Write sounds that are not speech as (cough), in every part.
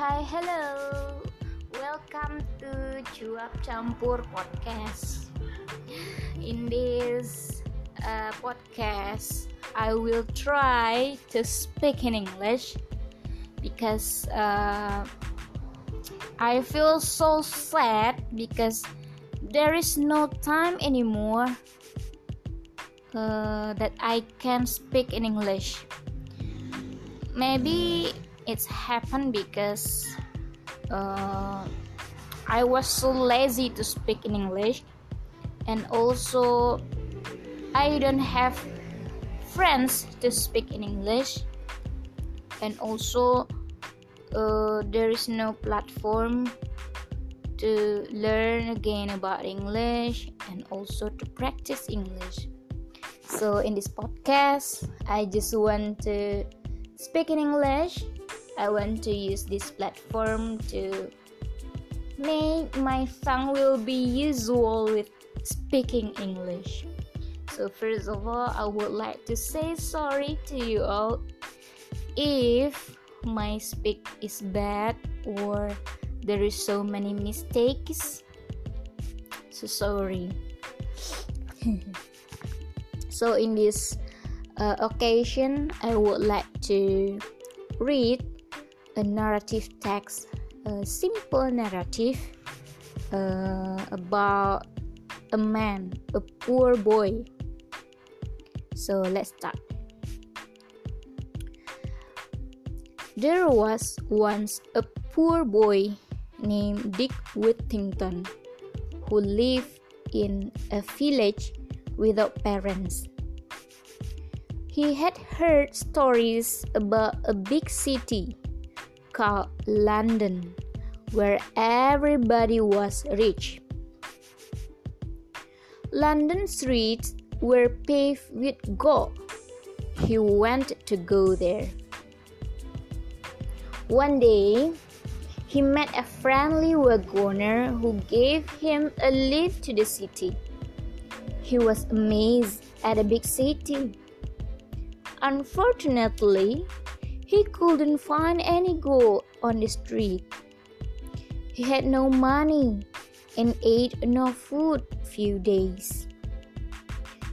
hi, hello. Welcome to Cuap Campur podcast. In this uh, podcast, I will try to speak in English because uh, I feel so sad because there is no time anymore uh, that I can speak in English. Maybe it's happened because uh, I was so lazy to speak in English, and also I don't have friends to speak in English, and also uh, there is no platform to learn again about English and also to practice English. So, in this podcast, I just want to speak in English. I want to use this platform to make my tongue will be usual with speaking English. So, first of all, I would like to say sorry to you all if my speak is bad or there is so many mistakes. So sorry. (laughs) so in this uh, occasion, I would like to read a narrative text, a simple narrative uh, about a man, a poor boy. So let's start. There was once a poor boy named Dick Whittington who lived in a village without parents. He had heard stories about a big city called London where everybody was rich. London streets were paved with gold. He wanted to go there. One day, he met a friendly wagoner who gave him a lift to the city. He was amazed at a big city. Unfortunately, he couldn't find any gold on the street. He had no money and ate no food few days.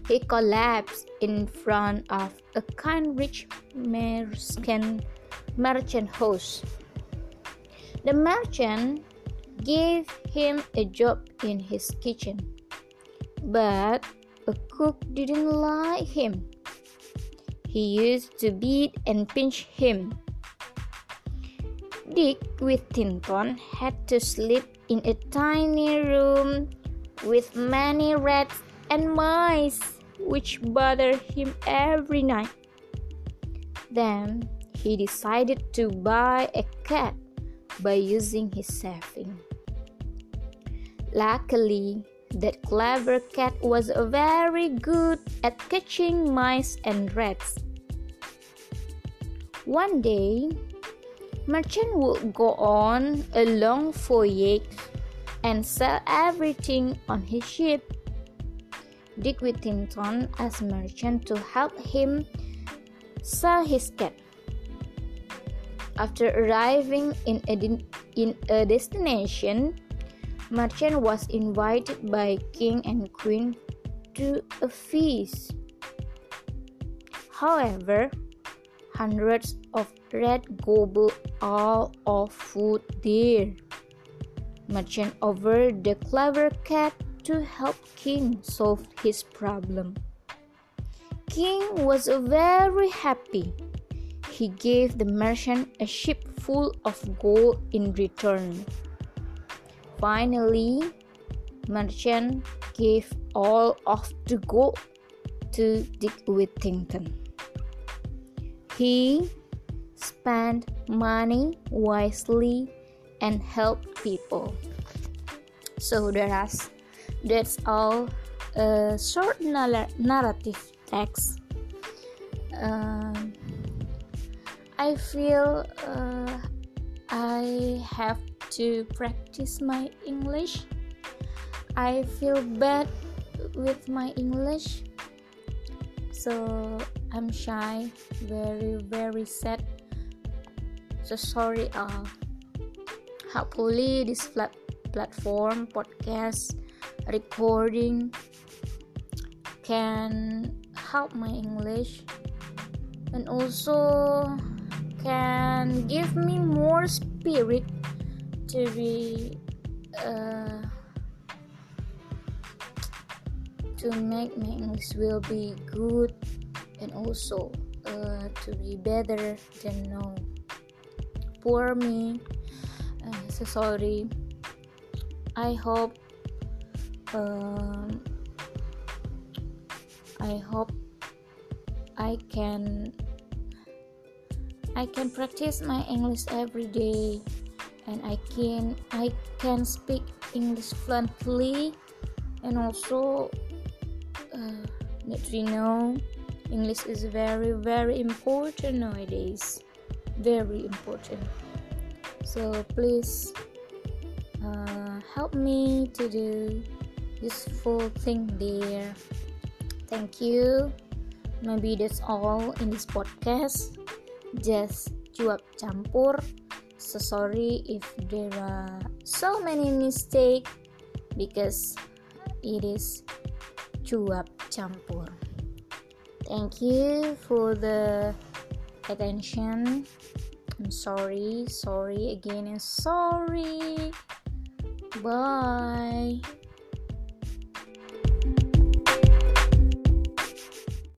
He collapsed in front of a kind rich merchant merchant house. The merchant gave him a job in his kitchen, but a cook didn't like him. He used to beat and pinch him. Dick with Whittington had to sleep in a tiny room with many rats and mice, which bothered him every night. Then he decided to buy a cat by using his savings. Luckily, that clever cat was very good at catching mice and rats. One day, merchant would go on a long voyage and sell everything on his ship. Dick Whittington asked merchant to help him sell his cat. After arriving in a, in a destination, merchant was invited by king and queen to a feast. However, hundreds of red gobbled all of food there. Merchant offered the clever cat to help king solve his problem. King was very happy he gave the merchant a ship full of gold in return. Finally, merchant gave all of the gold to Dick Whittington. He spent money wisely and helped people. So that's that's all a short narrative text. Um, I feel uh, I have to practice my English. I feel bad with my English, so I'm shy, very, very sad. So sorry, uh, all. hopefully this flat platform podcast recording can help my english and also can give me more spirit to be uh, to make my english will be good and also uh, to be better than now for me uh, so sorry. I hope um, i hope i can i can practice my english every day and i can i can speak english fluently. And also uh, we know english is very very important nowadays. Very important. So please uh, help me to do useful thing there. Thank you. Maybe that's all in this podcast. Just cuap campur so sorry if there are so many mistakes because it is cuap campur. Thank you for the attention. I'm sorry sorry again and sorry. Bye